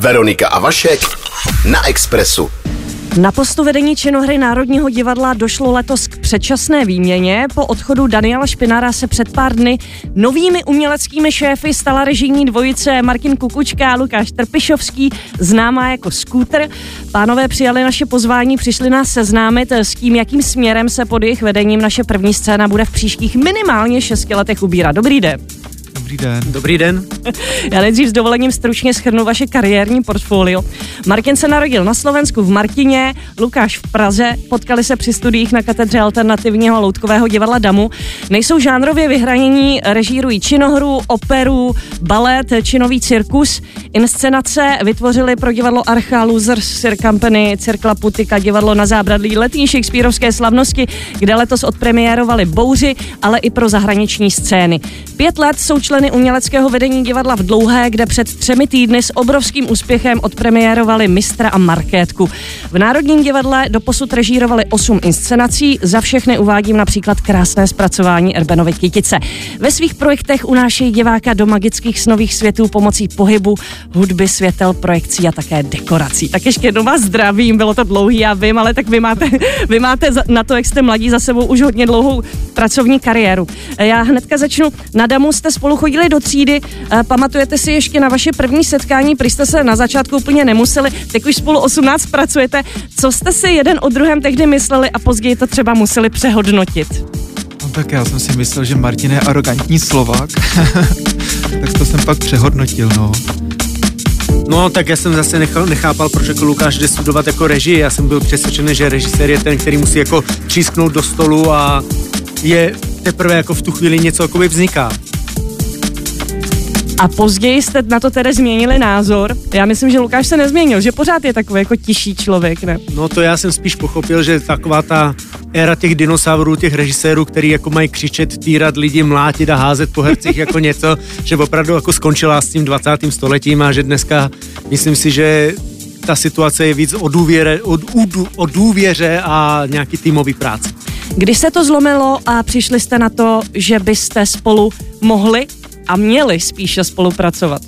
Veronika a Vašek na Expressu. Na postu vedení činohry Národního divadla došlo letos k předčasné výměně. Po odchodu Daniela Špinara se před pár dny novými uměleckými šéfy stala režijní dvojice Martin Kukučka a Lukáš Trpišovský, známá jako Scooter. Pánové přijali naše pozvání, přišli nás seznámit s tím, jakým směrem se pod jejich vedením naše první scéna bude v příštích minimálně šesti letech ubírat. Dobrý den. Dobrý den. Dobrý den. Já nejdřív s dovolením stručně schrnu vaše kariérní portfolio. Martin se narodil na Slovensku v Martině, Lukáš v Praze, potkali se při studiích na katedře alternativního loutkového divadla Damu. Nejsou žánrově vyhranění, režírují činohru, operu, balet, činový cirkus. Inscenace vytvořili pro divadlo Archa, Losers, Sir Company, Cirkla Putika, divadlo na zábradlí letní Shakespeareovské slavnosti, kde letos odpremiérovali Bouři, ale i pro zahraniční scény. Pět let jsou členy členy uměleckého vedení divadla v Dlouhé, kde před třemi týdny s obrovským úspěchem odpremiérovali Mistra a Markétku. V Národním divadle doposud režírovali osm inscenací, za všechny uvádím například krásné zpracování Erbenovy kytice. Ve svých projektech unášejí diváka do magických snových světů pomocí pohybu, hudby, světel, projekcí a také dekorací. Tak ještě jednou vás zdravím, bylo to dlouhý, já vím, ale tak vy máte, vy máte na to, jak jste mladí, za sebou už hodně dlouhou pracovní kariéru. Já hnedka začnu. Na Damu jste spolu chodili do třídy. Eh, pamatujete si ještě na vaše první setkání, prý jste se na začátku úplně nemuseli, teď už spolu 18 pracujete. Co jste si jeden o druhém tehdy mysleli a později to třeba museli přehodnotit? No tak já jsem si myslel, že Martin je arrogantní Slovák, tak to jsem pak přehodnotil, no. No, tak já jsem zase nechal, nechápal, proč jako Lukáš jde studovat jako režii. Já jsem byl přesvědčený, že režisér je ten, který musí jako třísknout do stolu a je teprve jako v tu chvíli něco jako vzniká. A později jste na to tedy změnili názor. Já myslím, že Lukáš se nezměnil, že pořád je takový jako tiší člověk, ne? No to já jsem spíš pochopil, že taková ta éra těch dinosaurů, těch režisérů, který jako mají křičet, týrat lidi, mlátit a házet po hercích jako něco, že opravdu jako skončila s tím 20. stoletím a že dneska myslím si, že ta situace je víc o důvěře, o, o důvěře a nějaký týmový práci. Kdy se to zlomilo a přišli jste na to, že byste spolu mohli a měli spíše spolupracovat?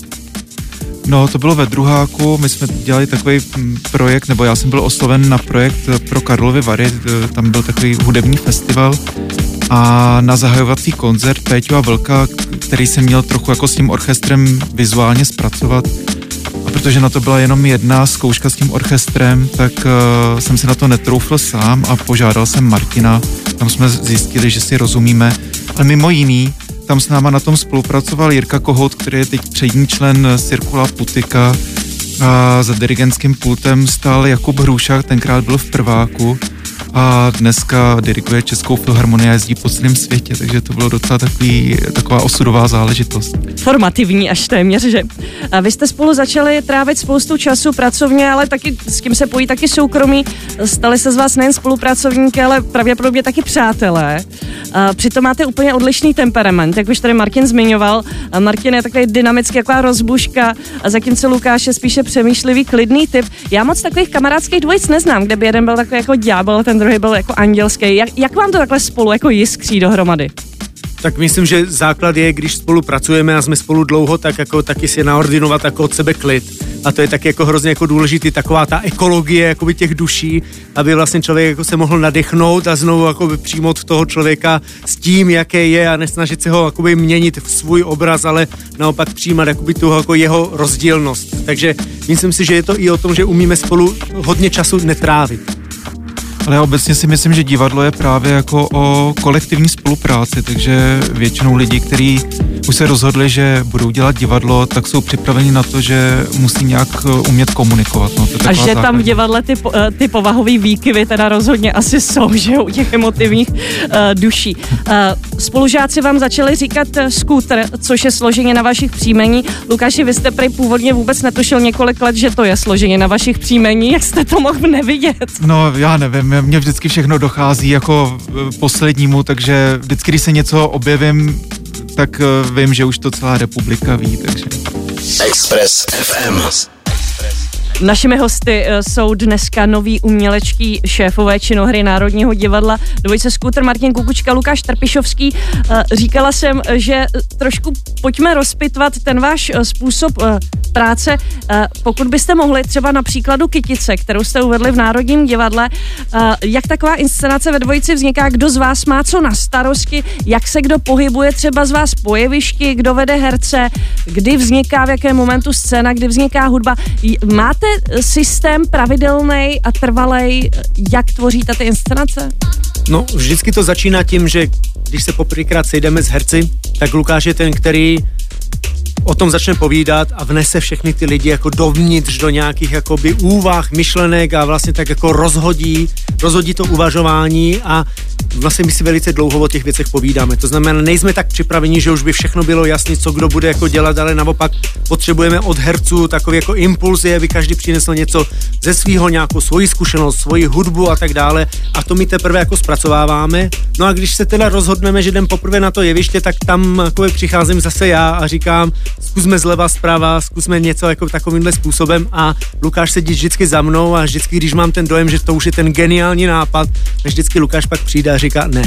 No, to bylo ve druháku, my jsme dělali takový mm, projekt, nebo já jsem byl osloven na projekt pro Karlovy Vary, eh, tam byl takový hudební festival a na zahajovací koncert Péťu a Vlka, který jsem měl trochu jako s tím orchestrem vizuálně zpracovat, a protože na to byla jenom jedna zkouška s tím orchestrem, tak uh, jsem si na to netroufl sám a požádal jsem Martina. Tam jsme zjistili, že si rozumíme. Ale mimo jiný, tam s náma na tom spolupracoval Jirka Kohout, který je teď přední člen Cirkula Putika. A za dirigentským pultem stál Jakub Hrušák, tenkrát byl v prváku a dneska diriguje Českou filharmonii a jezdí po celém světě, takže to bylo docela takový, taková osudová záležitost. Formativní až téměř, že? A vy jste spolu začali trávit spoustu času pracovně, ale taky s kým se pojí taky soukromí. Stali se z vás nejen spolupracovníky, ale pravděpodobně taky přátelé. A přitom máte úplně odlišný temperament, jak už tady Martin zmiňoval. A Martin je takový dynamický, jako rozbuška, a zatímco Lukáš je spíše přemýšlivý, klidný typ. Já moc takových kamarádských dvojic neznám, kde by jeden byl takový jako ďábel, ten druhý byl jako andělský. Jak, jak vám to takhle spolu jako jiskří dohromady? Tak myslím, že základ je, když spolupracujeme a jsme spolu dlouho, tak jako taky si naordinovat jako od sebe klid. A to je taky jako hrozně jako důležitý, taková ta ekologie jakoby těch duší, aby vlastně člověk jako se mohl nadechnout a znovu jako přijmout toho člověka s tím, jaké je a nesnažit se ho jakoby měnit v svůj obraz, ale naopak přijímat jakoby tu jako jeho rozdílnost. Takže myslím si, že je to i o tom, že umíme spolu hodně času netrávit. Ale já obecně si myslím, že divadlo je právě jako o kolektivní spolupráci, takže většinou lidi, kteří už se rozhodli, že budou dělat divadlo, tak jsou připraveni na to, že musí nějak eh, umět komunikovat. No, to a že tam v divadle ty, eh, ty povahové výkyvy teda rozhodně asi jsou, že u těch emotivních uh, duší. Uh, spolužáci vám začali říkat skútr, což je složeně na vašich příjmení. Lukáši, vy jste prý původně vůbec netušil několik let, že to je složeně na vašich příjmení. Jak jste to mohl nevidět? No, já nevím, mně vždycky všechno dochází jako poslednímu, takže vždycky, když se něco objevím, tak eh, vím, že už to celá republika ví, takže... Express FM. Našimi hosty eh, jsou dneska noví umělečtí šéfové činohry Národního divadla dvojice Skútr Martin Kukučka, Lukáš Trpišovský. Eh, říkala jsem, že trošku pojďme rozpitvat ten váš eh, způsob práce. Pokud byste mohli třeba na příkladu Kytice, kterou jste uvedli v Národním divadle, jak taková inscenace ve dvojici vzniká, kdo z vás má co na starosti, jak se kdo pohybuje třeba z vás po jevišti, kdo vede herce, kdy vzniká, v jakém momentu scéna, kdy vzniká hudba. Máte systém pravidelný a trvalý, jak tvoříte ty inscenace? No, vždycky to začíná tím, že když se poprvékrát sejdeme s herci, tak Lukáš je ten, který o tom začne povídat a vnese všechny ty lidi jako dovnitř do nějakých jakoby úvah, myšlenek a vlastně tak jako rozhodí, rozhodí to uvažování a vlastně my si velice dlouho o těch věcech povídáme. To znamená, nejsme tak připraveni, že už by všechno bylo jasné, co kdo bude jako dělat, ale naopak potřebujeme od herců takový jako impulzy, aby každý přinesl něco ze svého, nějakou svoji zkušenost, svoji hudbu a tak dále. A to my teprve jako zpracováváme. No a když se teda rozhodneme, že jdem poprvé na to jeviště, tak tam jako přicházím zase já a říkám, zkusme zleva zprava, zkusme něco jako takovýmhle způsobem a Lukáš sedí vždycky za mnou a vždycky, když mám ten dojem, že to už je ten geniální nápad, tak vždycky Lukáš pak přijde a říká ne.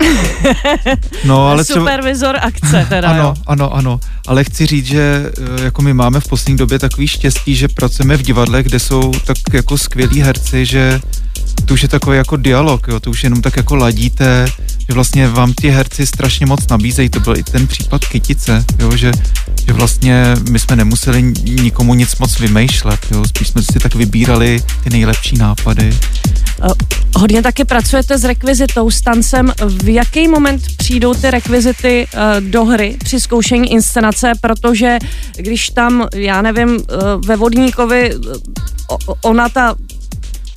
No, ale Supervizor třeba... akce teda, Ano, jo. ano, ano. Ale chci říct, že eh, jako my máme v poslední době takový štěstí, že pracujeme v divadle, kde jsou tak jako skvělí herci, že to už je takový jako dialog, jo, to už jenom tak jako ladíte, že vlastně vám ty herci strašně moc nabízejí, to byl i ten případ Kytice, jo, že, že vlastně my jsme nemuseli nikomu nic moc vymýšlet, jo, spíš jsme si tak vybírali ty nejlepší nápady. Eh, hodně taky pracujete s rekvizitou, s tancem. V jaký moment přijdou ty rekvizity eh, do hry při zkoušení inscenace, protože když tam, já nevím, eh, ve Vodníkovi ona ta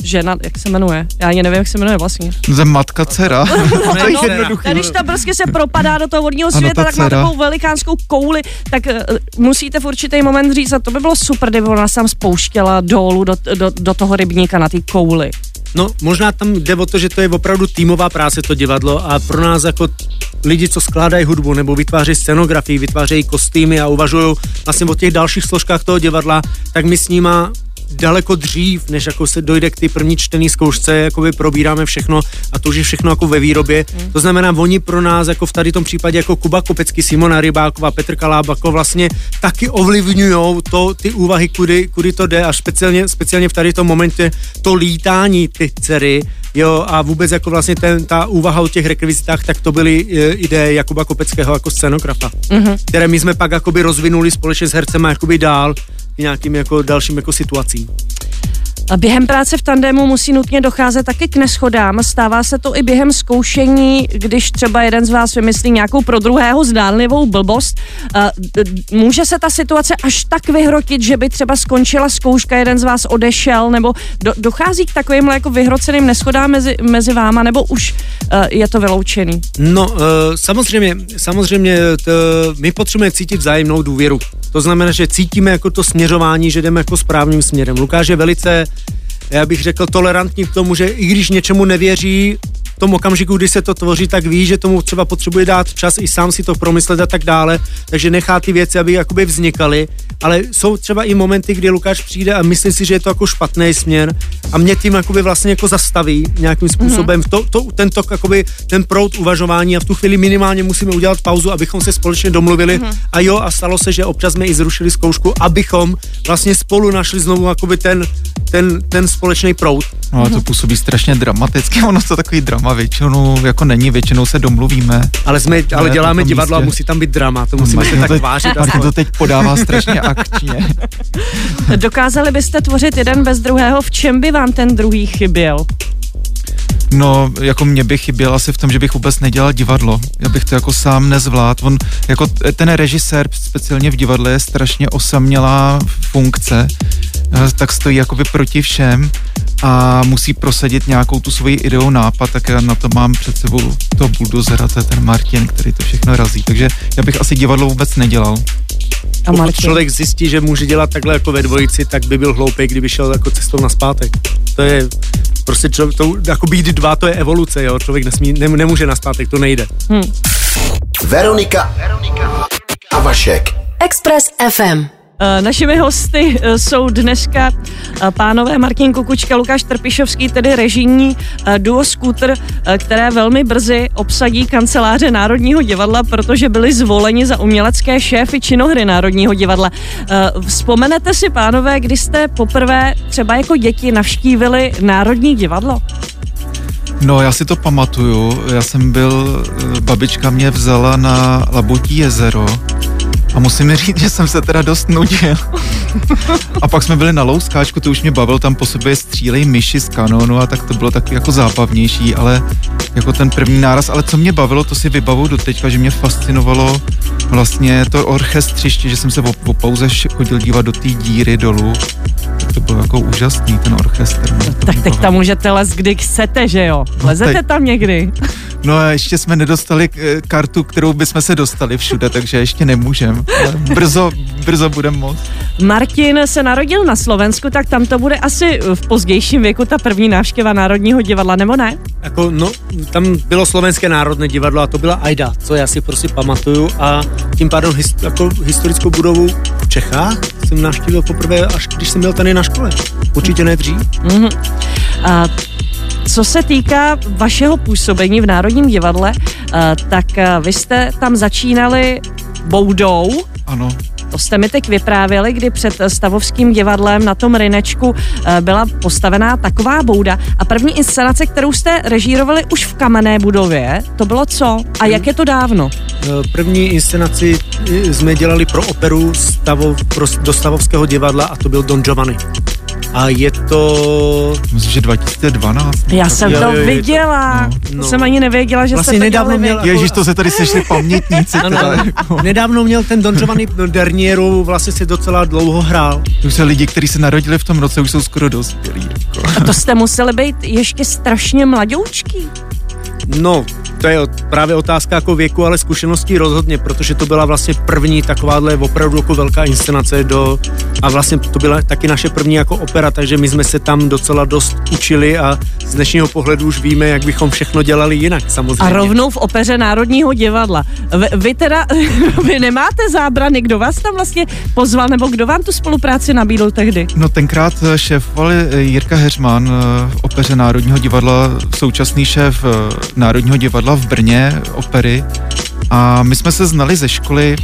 žena, jak se jmenuje? Já ani nevím, jak se jmenuje vlastně. To matka dcera. no, to je no, jednoduchý. Když ta prostě se propadá do toho vodního světa, tak má takovou velikánskou kouli, tak uh, musíte v určitý moment říct, a to by bylo super, kdyby ona sám spouštěla dolů do, do, do toho rybníka na té kouli. No, možná tam jde o to, že to je opravdu týmová práce to divadlo a pro nás jako lidi, co skládají hudbu nebo vytvářejí scenografii, vytvářejí kostýmy a uvažují vlastně o těch dalších složkách toho divadla, tak my s nima daleko dřív, než jako se dojde k ty první čtený zkoušce, jakoby probíráme všechno a to už je všechno jako ve výrobě. Mm. To znamená, oni pro nás, jako v tady tom případě, jako Kuba Kopecký, Simona Rybáková, Petr Kaláb, jako vlastně taky ovlivňují to, ty úvahy, kudy, kudy to jde a speciálně, speciálně v tady tom momentě to lítání ty dcery, jo, a vůbec jako vlastně ten, ta úvaha o těch rekvizitách, tak to byly e, ideje Jakuba Kopeckého jako scenografa, mm-hmm. které my jsme pak jakoby rozvinuli společně s hercema jakoby dál nějakým jako dalším jako situacím. Během práce v tandemu musí nutně docházet taky k neschodám. Stává se to i během zkoušení, když třeba jeden z vás vymyslí nějakou pro druhého zdánlivou blbost. Může se ta situace až tak vyhrotit, že by třeba skončila zkouška, jeden z vás odešel, nebo do, dochází k takovým jako vyhroceným neschodám mezi, mezi váma, nebo už je to vyloučený? No, samozřejmě, samozřejmě to, my potřebujeme cítit vzájemnou důvěru. To znamená, že cítíme jako to směřování, že jdeme jako správným směrem. Lukáš je velice, já bych řekl, tolerantní k tomu, že i když něčemu nevěří, v tom okamžiku, kdy se to tvoří, tak ví, že tomu třeba potřebuje dát čas i sám si to promyslet a tak dále, takže nechá ty věci, aby jakoby vznikaly, ale jsou třeba i momenty, kdy Lukáš přijde a myslí si, že je to jako špatný směr a mě tím jakoby vlastně jako zastaví nějakým způsobem mm-hmm. to, to, ten tok, jakoby ten proud uvažování a v tu chvíli minimálně musíme udělat pauzu, abychom se společně domluvili mm-hmm. a jo a stalo se, že občas jsme i zrušili zkoušku, abychom vlastně spolu našli znovu jakoby ten, ten, ten společný proud. No a to působí strašně dramaticky, ono to takový drama většinou jako není, většinou se domluvíme. Ale, jsme, ale děláme divadlo místě. a musí tam být drama, to musíme se tak vážit. Martin to teď podává strašně akčně. Dokázali byste tvořit jeden bez druhého, v čem by vám ten druhý chyběl? No, jako mě by chyběl asi v tom, že bych vůbec nedělal divadlo. Já bych to jako sám nezvlád. On, jako ten režisér, speciálně v divadle, je strašně osamělá funkce, eh, tak stojí jakoby proti všem a musí prosadit nějakou tu svoji ideu nápad, tak já na to mám před sebou to buldozera, to je ten Martin, který to všechno razí. Takže já bych asi divadlo vůbec nedělal. A Pokud člověk zjistí, že může dělat takhle jako ve dvojici, tak by byl hloupý, kdyby šel jako cestou na zpátek. To je prostě člověk, to, jako být dva, to je evoluce, jo. Člověk nesmí, ne, nemůže na zpátek, to nejde. Hmm. Veronika, Veronika a Vašek. Express FM. Eh, našimi hosty eh, jsou dneska eh, pánové Martin Kukučka, Lukáš Trpišovský, tedy režijní duo Scooter, které velmi brzy obsadí kanceláře Národního divadla, protože byli zvoleni za umělecké šéfy činohry Národního divadla. Vzpomenete si, pánové, kdy jste poprvé třeba jako děti navštívili Národní divadlo? No, já si to pamatuju. Já jsem byl, babička mě vzala na Labutí jezero a musím říct, že jsem se teda dost nudil. a pak jsme byli na louskáčku, to už mě bavilo, tam po sobě střílej myši z kanonu a tak to bylo taky jako zábavnější, ale jako ten první náraz, ale co mě bavilo, to si vybavu do teďka, že mě fascinovalo vlastně to orchestřiště, že jsem se o, o pauze chodil dívat do té díry dolů. Tak to bylo jako úžasný, ten orchestr. No, tak teď tam můžete les, kdy chcete, že jo? No, Lezete no, tam někdy? No a ještě jsme nedostali eh, kartu, kterou bychom se dostali všude, takže ještě nemůžem. Brzo, brzo budeme moc. Martin se narodil na Slovensku, tak tam to bude asi v pozdějším věku ta první návštěva Národního divadla, nebo ne? Jako, no, tam bylo Slovenské národné divadlo a to byla Aida, co já si prostě pamatuju a tím pádem his, jako historickou budovu v Čechách jsem navštívil poprvé, až když jsem byl tady na škole. Určitě ne dřív. Mm-hmm. A co se týká vašeho působení v Národním divadle, eh, tak eh, vy jste tam začínali boudou. Ano. To jste mi teď vyprávěli, kdy před Stavovským divadlem na tom Rynečku eh, byla postavená taková bouda a první inscenace, kterou jste režírovali už v kamenné budově, to bylo co? A jak je to dávno? První inscenaci jsme dělali pro operu Stavov, pro, do Stavovského divadla a to byl Don Giovanni a je to... Myslím, že 2012. Já jsem jo, to jo, viděla. To, no. To jsem ani nevěděla, že vlastně jste nedávno měl... Jako... Ježíš, to se tady sešli pamětníci. ano, teda. Jako. nedávno měl ten Don Giovanni Dernieru, vlastně si docela dlouho hrál. To jsou lidi, kteří se narodili v tom roce, už jsou skoro dospělí. Jako. A to jste museli být ještě strašně mladoučký. No, to je právě otázka jako věku, ale zkušeností rozhodně, protože to byla vlastně první takováhle opravdu jako velká inscenace do, a vlastně to byla taky naše první jako opera, takže my jsme se tam docela dost učili a z dnešního pohledu už víme, jak bychom všechno dělali jinak samozřejmě. A rovnou v opeře Národního divadla. Vy, vy teda, vy nemáte zábrany, kdo vás tam vlastně pozval, nebo kdo vám tu spolupráci nabídl tehdy? No tenkrát šéfoval Jirka Heřman v opeře Národního divadla, současný šéf Národního divadla divadla v Brně, opery, a my jsme se znali ze školy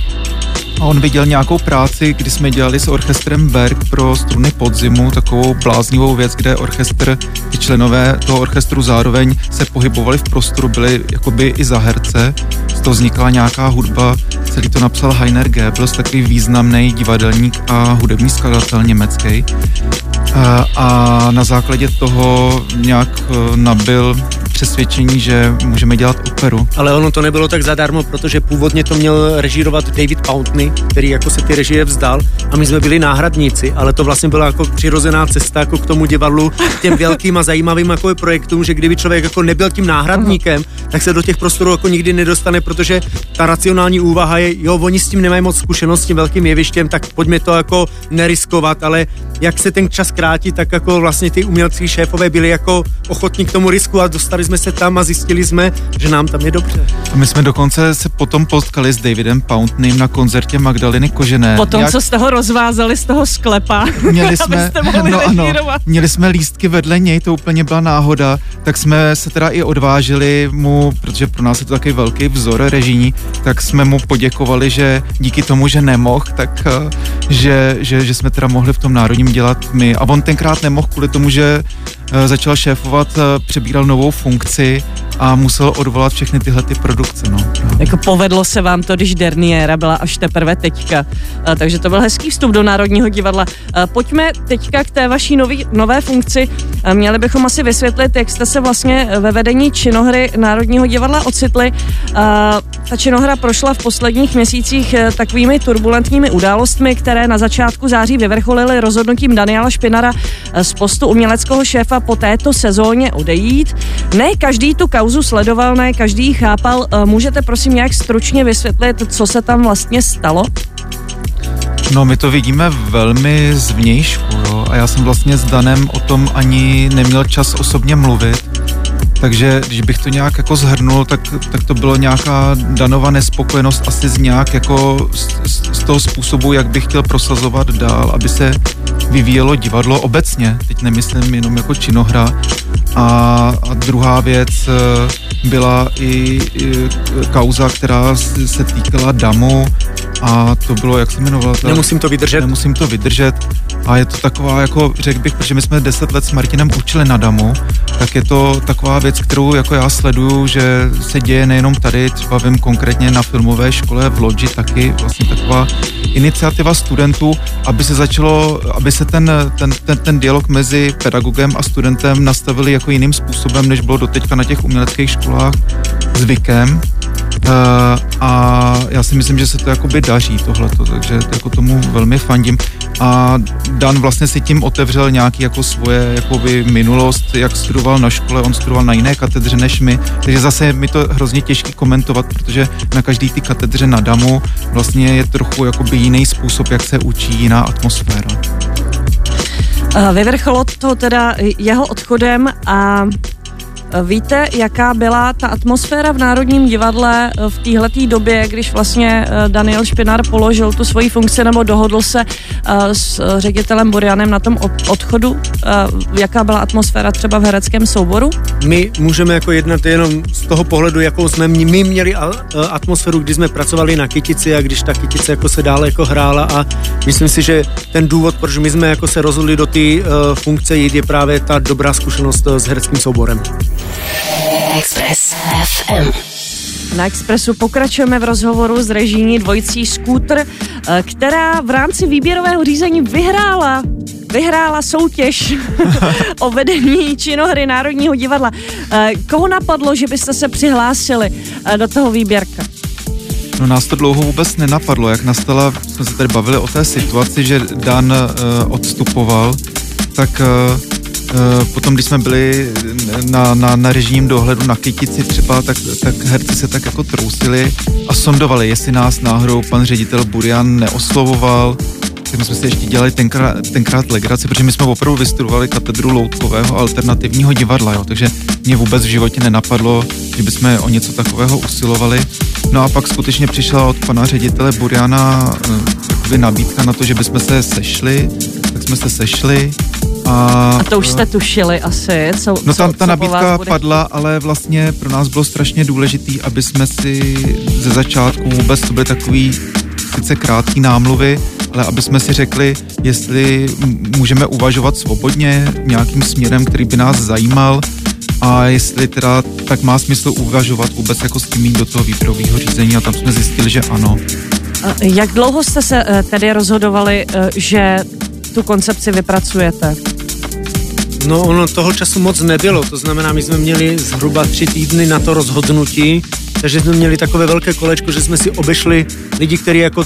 a on viděl nějakou práci, kdy jsme dělali s orchestrem Berg pro struny podzimu, takovou bláznivou věc, kde orchestr, ty členové toho orchestru zároveň se pohybovali v prostoru, byli jakoby i za herce, z toho vznikla nějaká hudba, celý to napsal Heiner Goebbels, takový významný divadelník a hudební skladatel německý. A na základě toho nějak e, nabil přesvědčení, že můžeme dělat operu. Ale ono to nebylo tak zadarmo, protože původně to měl režírovat David Pountney, který jako se ty režie vzdal a my jsme byli náhradníci, ale to vlastně byla jako přirozená cesta jako k tomu divadlu, těm velkým a zajímavým jako projektům, že kdyby člověk jako nebyl tím náhradníkem, tak se do těch prostorů jako nikdy nedostane, protože ta racionální úvaha je, jo, oni s tím nemají moc zkušenost s tím velkým jevištěm, tak pojďme to jako neriskovat, ale jak se ten čas krátí, tak jako vlastně ty umělci šéfové byli jako ochotní k tomu risku a dostali jsme se tam a zjistili jsme, že nám tam je dobře. A my jsme dokonce se potom potkali s Davidem Poundneym na koncertě Magdaleny Kožené. Potom, Jak... co jste ho rozvázali z toho sklepa, měli jsme, no, ano, měli jsme lístky vedle něj, to úplně byla náhoda, tak jsme se teda i odvážili mu, protože pro nás je to takový velký vzor režijní, tak jsme mu poděkovali, že díky tomu, že nemohl, tak eh, že, že, že jsme teda mohli v tom národním dělat my. A on tenkrát nemohl kvůli tomu, že začal šéfovat, eh, přebíral novou funkci a musel odvolat všechny tyhle ty produkce. No. Jako povedlo se vám to, když Derniera byla až teprve teďka. A, takže to byl hezký vstup do Národního divadla. Pojďme teďka k té vaší nový, nové funkci. Měli bychom asi vysvětlit, jak jste se vlastně ve vedení činohry Národního divadla ocitli. Ta činohra prošla v posledních měsících takovými turbulentními událostmi, které na začátku září vyvrcholily rozhodnutím Daniela Špinara z postu uměleckého šéfa po této sezóně odejít. Ne každý tu kauzu sledoval, ne každý ji chápal. E, můžete prosím nějak stručně vysvětlit, co se tam vlastně stalo? No, my to vidíme velmi zvnějšku, jo? a já jsem vlastně s Danem o tom ani neměl čas osobně mluvit, Takže když bych to nějak jako zhrnul, tak, tak to bylo nějaká danová nespokojenost asi z nějak jako z, z toho způsobu, jak bych chtěl prosazovat dál, aby se vyvíjelo divadlo obecně, teď nemyslím jenom jako činohra. A, a druhá věc eh, byla i, i kauza, která se týkala DAMu a to bylo, jak se jmenovala? Nemusím to vydržet. Nemusím to vydržet a je to taková, jako řekl bych, protože my jsme deset let s Martinem učili na DAMu, tak je to taková věc, kterou jako já sleduju, že se děje nejenom tady, třeba vím konkrétně na filmové škole v Lodži taky, vlastně taková iniciativa studentů, aby se začalo, aby se ten, ten, ten, ten dialog mezi pedagogem a studentem nastavili jako jiným způsobem, než bylo doteďka na těch uměleckých školách zvykem. Uh, a já si myslím, že se to jakoby daří tohleto, takže jako tomu velmi fandím. A Dan vlastně si tím otevřel nějaký jako svoje jakoby minulost, jak studoval na škole, on studoval na jiné katedře než my, takže zase mi to hrozně těžký komentovat, protože na každý ty katedře na DAMu vlastně je trochu jakoby jiný způsob, jak se učí, jiná atmosféra. Vyvrcholo to teda jeho odchodem a Víte, jaká byla ta atmosféra v Národním divadle eh, v téhleté době, když vlastně eh, Daniel Špinár položil tu svoji funkci nebo dohodl se eh, s ředitelem Borianem na tom odchodu? Jaká byla atmosféra třeba v hereckém souboru? My můžeme jako jednat jenom z toho pohledu, jakou jsme my měli atmosféru, když jsme pracovali na Kytici a když ta Kytice jako se dále jako hrála a myslím si, že ten důvod, proč my jsme jako se rozhodli do té funkce jít, je právě ta dobrá zkušenost s hereckým souborem. Express FM. Na Expressu pokračujeme v rozhovoru s režijní dvojicí Scooter, eh, která v rámci výběrového řízení vyhrála vyhrála soutěž o vedení činohry Národního divadla. Eh, koho napadlo, že byste se přihlásili eh, do toho výběrka? No nás to dlouho vůbec nenapadlo, jak nastala, jsme se tady bavili o té situaci, že Dan uh, odstupoval, tak uh, potom, když jsme byli na, na, na režimním dohledu na Kytici třeba, tak, tak herci se tak jako trousili a sondovali, jestli nás náhodou pan ředitel Burian neoslovoval, tak my jsme si ještě dělali tenkrát, tenkrát legraci, protože my jsme opravdu vystudovali katedru loutkového alternativního divadla, jo, takže mě vůbec v životě nenapadlo, že bychom o něco takového usilovali. No a pak skutečně přišla od pana ředitele Buriana eh, nabídka na to, že bychom se sešli, jsme se sešli a, a to už jste tušili asi, co No tam ta nabídka padla, ale vlastně pro nás bylo strašně důležitý, aby jsme si ze začátku vůbec to byly takový sice krátký námluvy, ale aby jsme si řekli, jestli můžeme uvažovat svobodně nějakým směrem, který by nás zajímal a jestli teda tak má smysl uvažovat vůbec jako s tím do toho výběrového řízení a tam jsme zjistili, že ano. Jak dlouho jste se eh, tedy rozhodovali, eh, že tu koncepci vypracujete? No ono toho času moc nebylo, to znamená, my jsme měli zhruba tři týdny na to rozhodnutí, takže jsme měli takové velké kolečko, že jsme si obešli lidi, kteří jako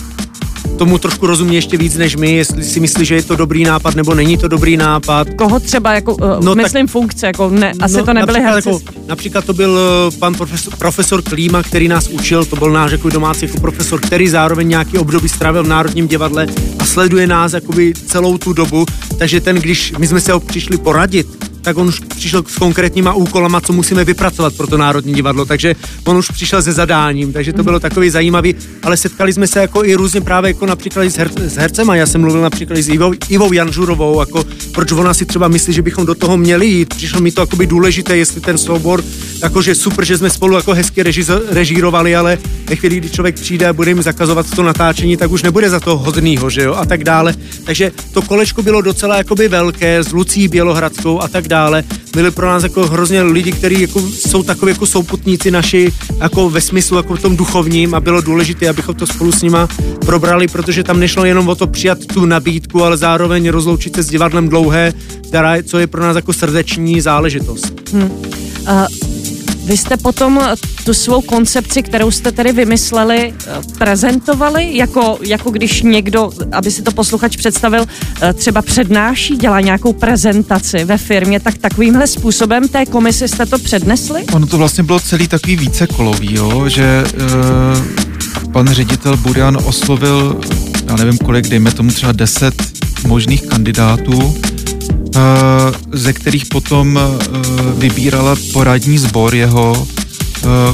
tomu trošku rozumí ještě víc než my, jestli si myslí, že je to dobrý nápad nebo není to dobrý nápad. Koho třeba, jako, uh, no, myslím tak, funkce, jako ne, asi no, to nebyly herci. Jako, například to byl uh, pan profesor, profesor Klíma, který nás učil, to byl náš jako domácí jako profesor, který zároveň nějaký období strávil v Národním divadle a sleduje nás jakoby celou tu dobu, takže ten, když my jsme se ho přišli poradit, tak on už přišel s konkrétníma úkolama, co musíme vypracovat pro to Národní divadlo, takže on už přišel se zadáním, takže to bylo takový zajímavý, ale setkali jsme se jako i různě právě jako například s, her, s hercema, já jsem mluvil například s Ivou, Ivou Janžurovou, jako proč ona si třeba myslí, že bychom do toho měli jít, přišlo mi to jako důležité, jestli ten soubor, jakože super, že jsme spolu jako hezky režizo, režírovali, ale ve chvíli, kdy člověk přijde a bude jim zakazovat to natáčení, tak už nebude za to hodnýho, že jo, a tak dále. Takže to kolečko bylo docela jakoby velké, s Lucí Bělohradskou a tak dále dále. Byli pro nás jako hrozně lidi, kteří jako jsou takový jako souputníci naši jako ve smyslu jako v tom duchovním a bylo důležité, abychom to spolu s nima probrali, protože tam nešlo jenom o to přijat tu nabídku, ale zároveň rozloučit se s divadlem dlouhé, která, co je pro nás jako srdeční záležitost. Hmm. Uh vy jste potom tu svou koncepci, kterou jste tedy vymysleli, eh, prezentovali, jako, jako když někdo, aby si to posluchač představil, eh, třeba přednáší, dělá nějakou prezentaci ve firmě, tak takovýmhle způsobem té komisi jste to přednesli? Ono to vlastně bylo celý takový vícekolový, jo, že uh, pan ředitel Burian oslovil, já nevím kolik, dejme tomu třeba 10 možných kandidátů ze kterých potom vybírala poradní sbor jeho,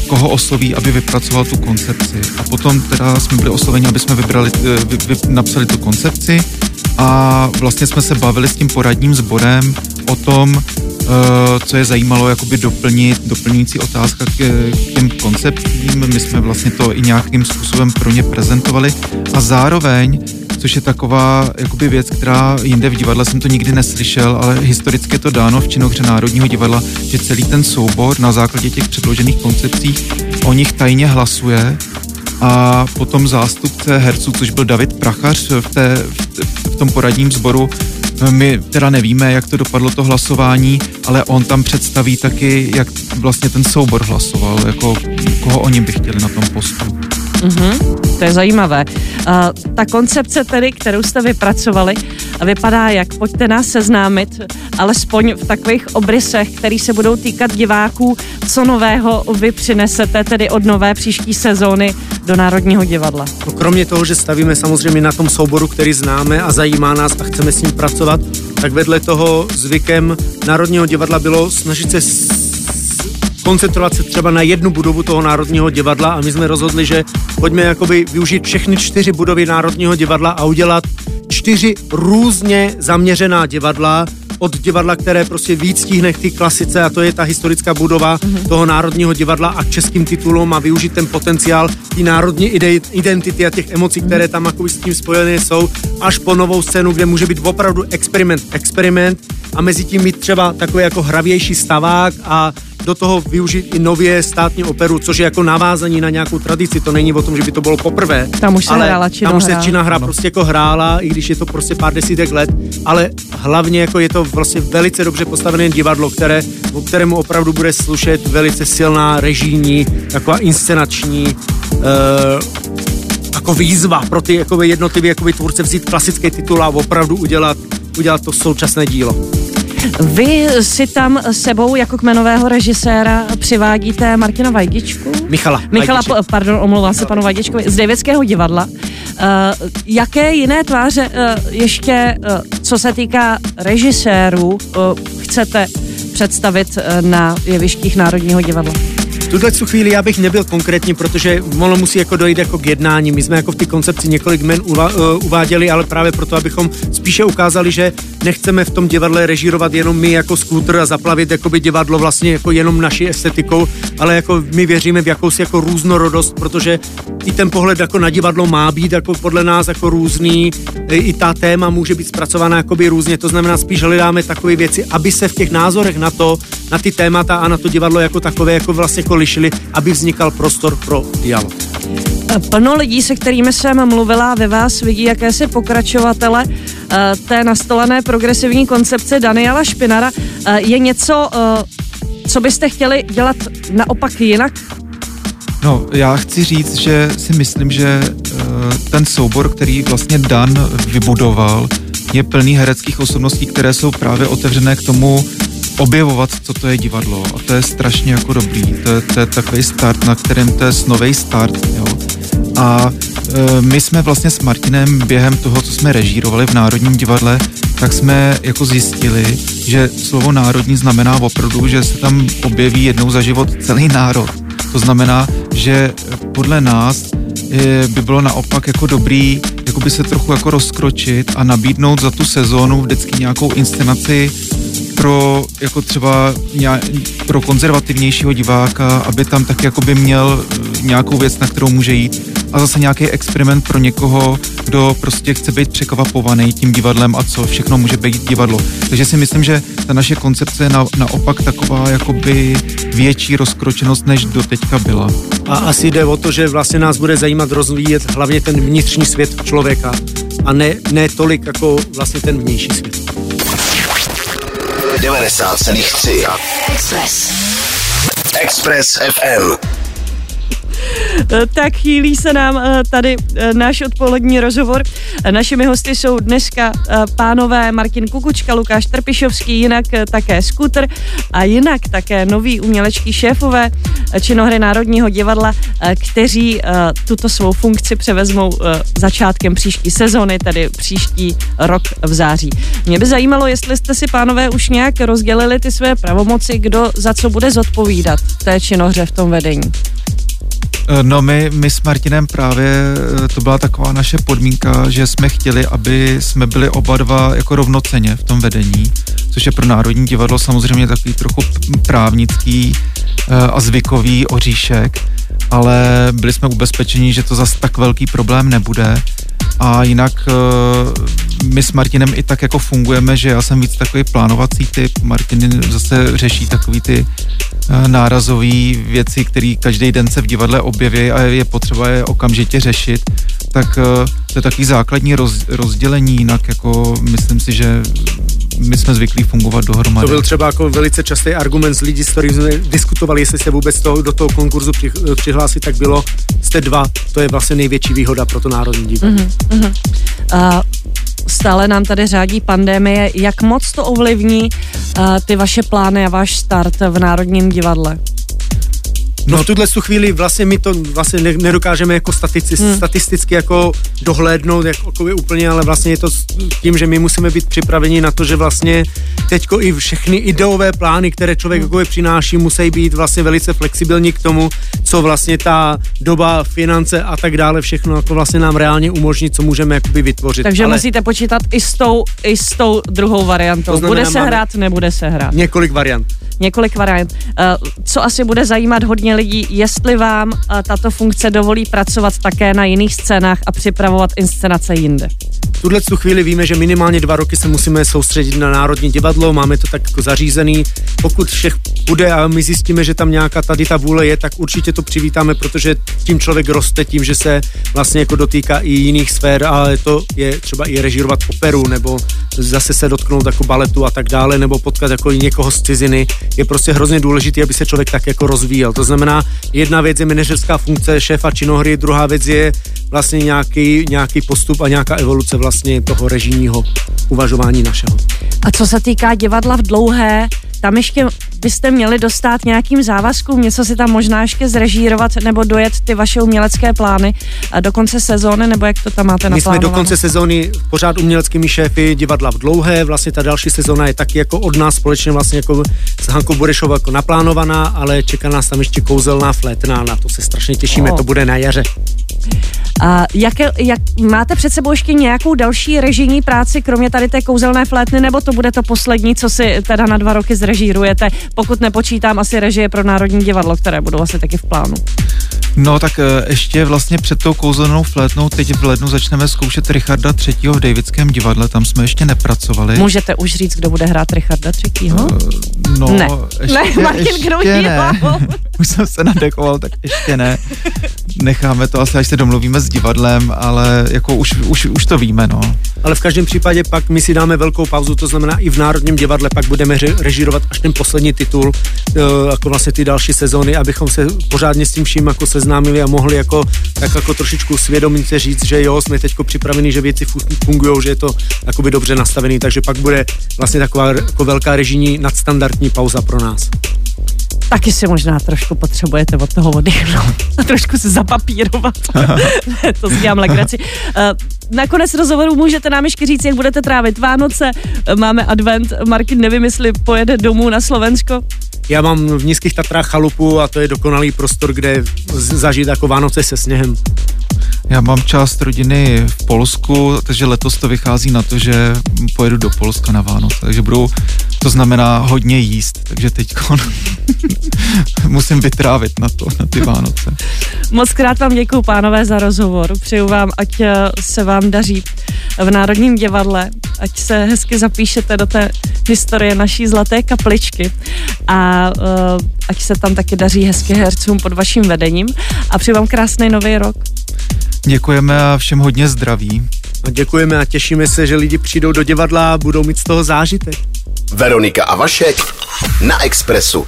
koho osloví, aby vypracoval tu koncepci. A potom teda jsme byli osloveni, aby jsme vybrali, vy, vy, napsali tu koncepci a vlastně jsme se bavili s tím poradním sborem o tom, Eh, co je zajímalo jakoby doplnit, doplňující otázka k, k těm konceptím. My jsme vlastně to i nějakým způsobem pro ně prezentovali a zároveň což je taková jakoby věc, která jinde v divadle jsem to nikdy neslyšel, ale historicky je to dáno v činohře Národního divadla, že celý ten soubor na základě těch předložených koncepcí o nich tajně hlasuje a potom zástupce herců, což byl David Prachař v, té, v, v tom poradním sboru, my teda nevíme, jak to dopadlo to hlasování, ale on tam představí taky, jak vlastně ten soubor hlasoval, jako koho oni by chtěli na tom postu. Mm-hmm, to je zajímavé. Uh, ta koncepce tedy, kterou jste vypracovali, vypadá jak? Pojďte nás seznámit, alespoň v takových obrysech, který se budou týkat diváků, co nového vy přinesete tedy od nové příští sezóny do Národního divadla. No, kromě toho, že stavíme samozřejmě na tom souboru, který známe a zajímá nás a chceme s ním pracovat, tak vedle toho zvykem Národního divadla bylo snažit se koncentrovat se třeba na jednu budovu toho Národního divadla a my jsme rozhodli, že pojďme jakoby využít všechny čtyři budovy Národního divadla a udělat čtyři různě zaměřená divadla, od divadla, které prostě víc stíhne k té klasice a to je ta historická budova mm-hmm. toho Národního divadla a k českým titulům a využít ten potenciál té národní identity a těch emocí, které tam jako s tím spojené jsou, až po novou scénu, kde může být opravdu experiment, experiment a mezi tím mít třeba takový jako hravější stavák a do toho využít i nově státní operu, což je jako navázání na nějakou tradici. To není o tom, že by to bylo poprvé. Tam už se ale hrála Tam už se Čina hra prostě jako hrála, i když je to prostě pár desítek let, ale hlavně jako je to vlastně velice dobře postavené divadlo, které, o kterému opravdu bude slušet velice silná režijní, taková inscenační uh, jako výzva pro ty jakoby, jednotlivé jakoby, tvůrce vzít klasický titul a opravdu udělat, udělat to současné dílo. Vy si tam sebou jako kmenového režiséra přivádíte Martina Vajdičku? Michala. Michala, Vajdiček. pardon, omlouvám se panu Vajdičkovi, z Davidského divadla. Uh, jaké jiné tváře uh, ještě, uh, co se týká režisérů, uh, chcete představit uh, na jevištích Národního divadla? Tuhle chvíli já bych nebyl konkrétní, protože ono musí jako dojít jako k jednání. My jsme jako v té koncepci několik men uva, uh, uváděli, ale právě proto, abychom spíše ukázali, že nechceme v tom divadle režírovat jenom my jako skútr a zaplavit jakoby divadlo vlastně jako jenom naší estetikou, ale jako my věříme v jakousi jako různorodost, protože i ten pohled jako na divadlo má být jako podle nás jako různý, i ta téma může být zpracována jakoby různě, to znamená spíš hledáme takové věci, aby se v těch názorech na to, na ty témata a na to divadlo jako takové jako vlastně jako lišili, aby vznikal prostor pro dialog. Plno lidí, se kterými jsem mluvila, ve vás vidí jakési pokračovatele eh, té nastolené progresivní koncepce Daniela Špinara. Eh, je něco, eh, co byste chtěli dělat naopak jinak? No, já chci říct, že si myslím, že ten soubor, který vlastně Dan vybudoval, je plný hereckých osobností, které jsou právě otevřené k tomu objevovat, co to je divadlo. A to je strašně jako dobrý. To je, to je takový start, na kterém to je nový start. Jo. A e, my jsme vlastně s Martinem během toho, co jsme režírovali v Národním divadle, tak jsme jako zjistili, že slovo národní znamená opravdu, že se tam objeví jednou za život celý národ. To znamená, že podle nás e, by bylo naopak jako dobrý jakoby se trochu jako rozkročit a nabídnout za tu sezónu vždycky nějakou inscenaci pro jako třeba pro konzervativnějšího diváka, aby tam tak jakoby měl eh, nějakou věc, na kterou může jít a zase nějaký experiment pro někoho, kdo prostě chce být překvapovaný tím divadlem a co všechno může být divadlo. Takže si myslím, že ta naše koncepce je na, naopak taková jakoby větší rozkročenost, než do teďka byla. A asi jde o to, že vlastně nás bude zajímat rozvíjet hlavně ten vnitřní svět člověka a ne, ne tolik jako vlastně ten vnější svět. 90,3 Express. Express FM. Tak chýlí se nám eh, tady eh, náš odpolední rozhovor. Našimi hosty jsou dneska pánové Martin Kukučka, Lukáš Trpišovský, jinak také Skuter a jinak také noví umělečtí šéfové činohry Národního divadla, kteří tuto svou funkci převezmou začátkem příští sezony, tedy příští rok v září. Mě by zajímalo, jestli jste si pánové už nějak rozdělili ty své pravomoci, kdo za co bude zodpovídat té činohře v tom vedení. Eh, no my, my s Martinem právě, eh, to byla taková naše podmínka, že jsme chtěli, aby jsme byli oba dva jako rovnoceně v tom vedení, což je pro Národní divadlo samozřejmě takový trochu právnický eh, a zvykový oříšek, ale byli jsme ubezpečeni, že to zas tak velký problém nebude a jinak my s Martinem i tak jako fungujeme, že já jsem víc takový plánovací typ, Martin zase řeší takový ty Eh, nárazové věci, které každý den se v divadle objeví a je potřeba je okamžitě řešit, tak eh, to je takový základní roz, rozdělení, jinak jako myslím si, že my jsme zvyklí fungovat dohromady. To byl třeba jako velice častý argument z lidí, s kterými jsme diskutovali, jestli se vůbec toho, do toho konkurzu přihlásit, tak bylo, jste dva, to je vlastně největší výhoda pro to Národní divadlo. Mm-hmm. Uh, stále nám tady řádí pandemie. Jak moc to ovlivní uh, ty vaše plány a váš start v Národním divadle? No v tuhle chvíli vlastně my to vlastně nedokážeme jako statici, hmm. statisticky jako dohlédnout jako, úplně, ale vlastně je to tím, že my musíme být připraveni na to, že vlastně teďko i všechny ideové plány, které člověk hmm. jako přináší, musí být vlastně velice flexibilní k tomu, co vlastně ta doba, finance a tak dále, všechno jako vlastně nám reálně umožní, co můžeme jakoby vytvořit. Takže ale... musíte počítat i s tou, i s tou druhou variantou. Znamená, bude se hrát, nebude se hrát. Několik variant. Několik variant. Eh, co asi bude zajímat hodně lidí, jestli vám eh, tato funkce dovolí pracovat také na jiných scénách a připravovat inscenace jinde tuhle tu chvíli víme, že minimálně dva roky se musíme soustředit na Národní divadlo, máme to tak jako zařízený. Pokud všech bude a my zjistíme, že tam nějaká tady ta vůle je, tak určitě to přivítáme, protože tím člověk roste tím, že se vlastně jako dotýká i jiných sfér, ale to je třeba i režírovat operu, nebo zase se dotknout jako baletu a tak dále, nebo potkat jako někoho z ciziny. Je prostě hrozně důležité, aby se člověk tak jako rozvíjel. To znamená, jedna věc je manažerská funkce šéfa činohry, druhá věc je vlastně nějaký, nějaký postup a nějaká evoluce vlastně toho režijního uvažování našeho. A co se týká divadla v dlouhé, tam ještě byste měli dostat nějakým závazkům, něco si tam možná ještě zrežírovat nebo dojet ty vaše umělecké plány do konce sezóny, nebo jak to tam máte My jsme do konce sezóny pořád uměleckými šéfy divadla v dlouhé, vlastně ta další sezóna je taky jako od nás společně vlastně jako s Hankou Borešovou jako naplánovaná, ale čeká nás tam ještě kouzelná flétna, na to se strašně těšíme, oh. to bude na jaře. A jak, jak, máte před sebou ještě nějakou další režijní práci, kromě tady té kouzelné flétny, nebo to bude to poslední, co si teda na dva roky zrežírujete, pokud nepočítám asi režie pro Národní divadlo, které budou asi taky v plánu? No tak eh, ještě vlastně před tou kouzelnou flétnou teď v lednu začneme zkoušet Richarda III. v Davidském divadle, tam jsme ještě nepracovali. Můžete už říct, kdo bude hrát Richarda III. Uh, no, ne, ještě, ne, Martin ještě ne. už jsem se nadekoval, tak ještě ne. Necháme to asi, až se domluvíme s divadlem, ale jako už, už, už to víme, no. Ale v každém případě pak my si dáme velkou pauzu, to znamená i v Národním divadle pak budeme režírovat až ten poslední titul, eh, jako vlastně ty další sezóny, abychom se pořádně s tím vším jako seznámili a mohli jako, tak jako trošičku svědomitě říct, že jo, jsme teď připraveni, že věci fungují, že je to jakoby dobře nastavený, takže pak bude vlastně taková jako velká režijní nadstandardní pauza pro nás taky si možná trošku potřebujete od toho oddychnout a trošku se zapapírovat. to si dělám legraci. Eh, nakonec rozhovoru můžete nám ještě říct, jak budete trávit Vánoce. Máme advent. Martin nevím, jestli pojede domů na Slovensko. Já mám v Nízkých Tatrách chalupu a to je dokonalý prostor, kde zažít jako Vánoce se sněhem. Já mám část rodiny v Polsku, takže letos to vychází na to, že pojedu do Polska na Vánoce, takže budou, to znamená hodně jíst, takže teď musím vytrávit na to, na ty Vánoce. Moc krát vám děkuji, pánové, za rozhovor. Přeju vám, ať eh, se vám daří v Národním divadle, ať se hezky zapíšete do té historie naší zlaté kapličky a uh, ať se tam taky daří hezky hercům pod vaším vedením a přeju vám krásný nový rok. Děkujeme a všem hodně zdraví. A děkujeme a těšíme se, že lidi přijdou do divadla a budou mít z toho zážitek. Veronika a Vašek na Expressu.